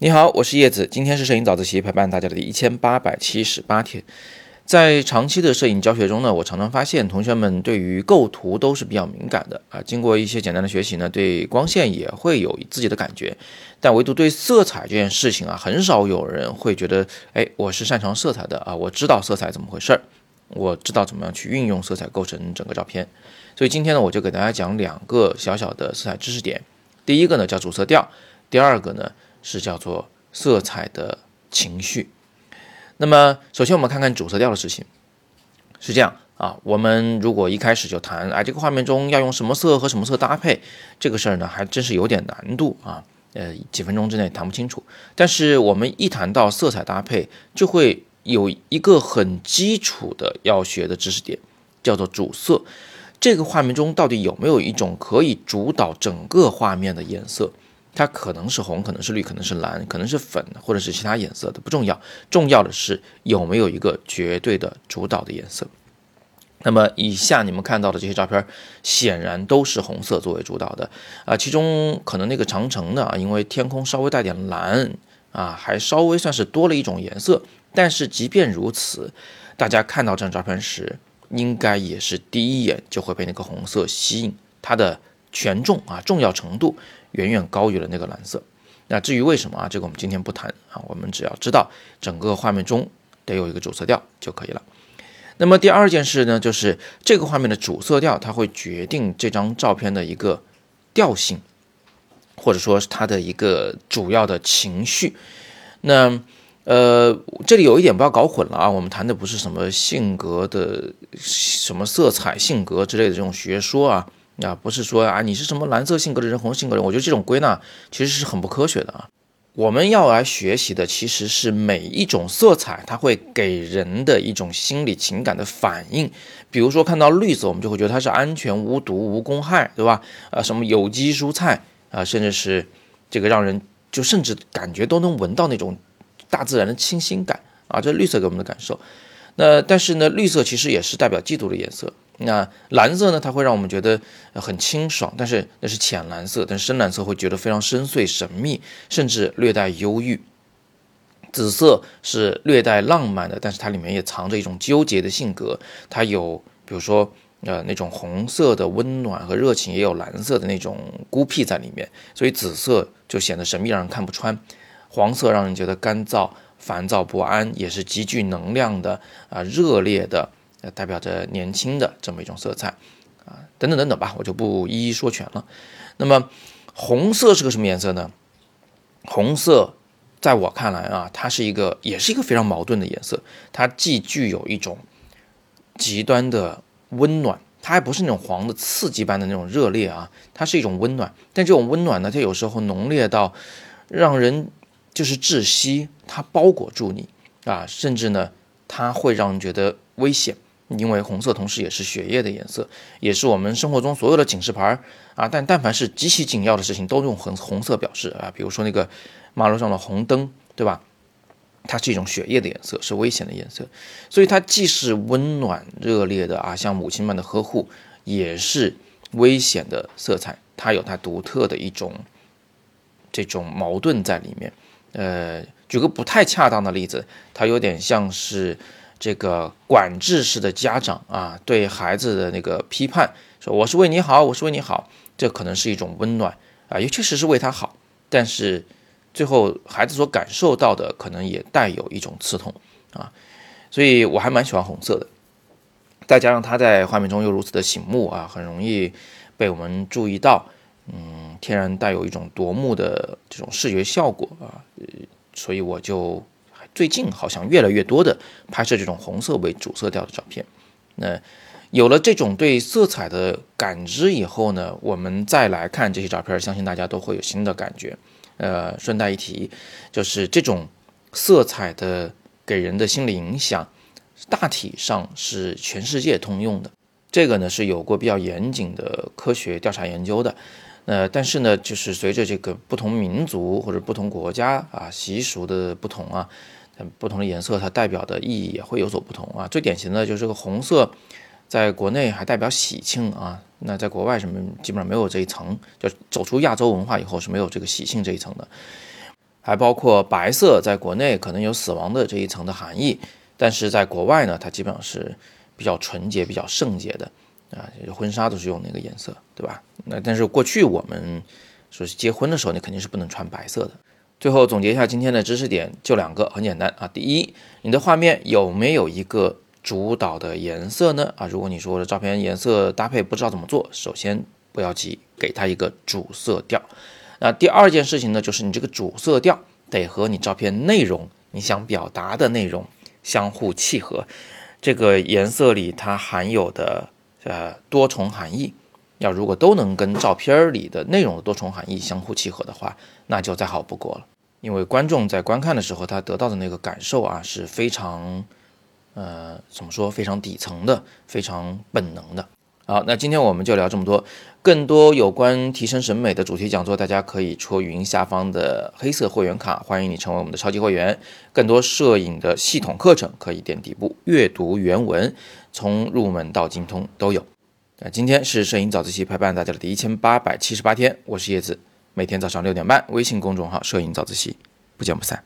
你好，我是叶子，今天是摄影早自习陪伴大家的第一千八百七十八天。在长期的摄影教学中呢，我常常发现同学们对于构图都是比较敏感的啊。经过一些简单的学习呢，对光线也会有自己的感觉，但唯独对色彩这件事情啊，很少有人会觉得，哎，我是擅长色彩的啊，我知道色彩怎么回事儿，我知道怎么样去运用色彩构成整个照片。所以今天呢，我就给大家讲两个小小的色彩知识点。第一个呢叫主色调，第二个呢。是叫做色彩的情绪。那么，首先我们看看主色调的事情。是这样啊，我们如果一开始就谈，哎，这个画面中要用什么色和什么色搭配，这个事儿呢，还真是有点难度啊。呃，几分钟之内谈不清楚。但是我们一谈到色彩搭配，就会有一个很基础的要学的知识点，叫做主色。这个画面中到底有没有一种可以主导整个画面的颜色？它可能是红，可能是绿，可能是蓝，可能是粉，或者是其他颜色的，不重要。重要的是有没有一个绝对的主导的颜色。那么以下你们看到的这些照片，显然都是红色作为主导的啊。其中可能那个长城呢，因为天空稍微带点蓝啊，还稍微算是多了一种颜色。但是即便如此，大家看到这张照片时，应该也是第一眼就会被那个红色吸引，它的权重啊，重要程度。远远高于了那个蓝色。那至于为什么啊？这个我们今天不谈啊。我们只要知道整个画面中得有一个主色调就可以了。那么第二件事呢，就是这个画面的主色调，它会决定这张照片的一个调性，或者说是它的一个主要的情绪。那呃，这里有一点不要搞混了啊。我们谈的不是什么性格的什么色彩、性格之类的这种学说啊。啊，不是说啊，你是什么蓝色性格的人，红性格人，我觉得这种归纳其实是很不科学的啊。我们要来学习的其实是每一种色彩，它会给人的一种心理情感的反应。比如说看到绿色，我们就会觉得它是安全、无毒、无公害，对吧？啊，什么有机蔬菜啊，甚至是这个让人就甚至感觉都能闻到那种大自然的清新感啊，这绿色给我们的感受。那但是呢，绿色其实也是代表嫉妒的颜色。那蓝色呢？它会让我们觉得很清爽，但是那是浅蓝色，但是深蓝色会觉得非常深邃、神秘，甚至略带忧郁。紫色是略带浪漫的，但是它里面也藏着一种纠结的性格。它有，比如说，呃，那种红色的温暖和热情，也有蓝色的那种孤僻在里面。所以紫色就显得神秘，让人看不穿。黄色让人觉得干燥、烦躁不安，也是极具能量的啊，热烈的。代表着年轻的这么一种色彩，啊，等等等等吧，我就不一一说全了。那么，红色是个什么颜色呢？红色，在我看来啊，它是一个，也是一个非常矛盾的颜色。它既具有一种极端的温暖，它还不是那种黄的刺激般的那种热烈啊，它是一种温暖。但这种温暖呢，它有时候浓烈到让人就是窒息，它包裹住你啊，甚至呢，它会让人觉得危险。因为红色同时也是血液的颜色，也是我们生活中所有的警示牌啊。但但凡是极其紧要的事情，都用红红色表示啊。比如说那个马路上的红灯，对吧？它是一种血液的颜色，是危险的颜色。所以它既是温暖热烈的啊，像母亲般的呵护，也是危险的色彩。它有它独特的一种这种矛盾在里面。呃，举个不太恰当的例子，它有点像是。这个管制式的家长啊，对孩子的那个批判，说我是为你好，我是为你好，这可能是一种温暖啊，也确实是为他好，但是最后孩子所感受到的可能也带有一种刺痛啊，所以我还蛮喜欢红色的，再加上他在画面中又如此的醒目啊，很容易被我们注意到，嗯，天然带有一种夺目的这种视觉效果啊，呃所以我就。最近好像越来越多的拍摄这种红色为主色调的照片。那有了这种对色彩的感知以后呢，我们再来看这些照片，相信大家都会有新的感觉。呃，顺带一提，就是这种色彩的给人的心理影响，大体上是全世界通用的。这个呢是有过比较严谨的科学调查研究的。呃，但是呢，就是随着这个不同民族或者不同国家啊习俗的不同啊。不同的颜色，它代表的意义也会有所不同啊。最典型的就是这个红色，在国内还代表喜庆啊。那在国外什么基本上没有这一层，就走出亚洲文化以后是没有这个喜庆这一层的。还包括白色，在国内可能有死亡的这一层的含义，但是在国外呢，它基本上是比较纯洁、比较圣洁的啊。婚纱都是用那个颜色，对吧？那但是过去我们说是结婚的时候，你肯定是不能穿白色的。最后总结一下今天的知识点，就两个，很简单啊。第一，你的画面有没有一个主导的颜色呢？啊，如果你说我的照片颜色搭配不知道怎么做，首先不要急，给它一个主色调。那第二件事情呢，就是你这个主色调得和你照片内容你想表达的内容相互契合。这个颜色里它含有的呃多重含义，要如果都能跟照片里的内容的多重含义相互契合的话，那就再好不过了。因为观众在观看的时候，他得到的那个感受啊，是非常，呃，怎么说，非常底层的，非常本能的。好，那今天我们就聊这么多。更多有关提升审美的主题讲座，大家可以戳语音下方的黑色会员卡，欢迎你成为我们的超级会员。更多摄影的系统课程，可以点底部阅读原文，从入门到精通都有。那今天是摄影早自习陪伴大家的第一千八百七十八天，我是叶子。每天早上六点半，微信公众号“摄影早自习”，不见不散。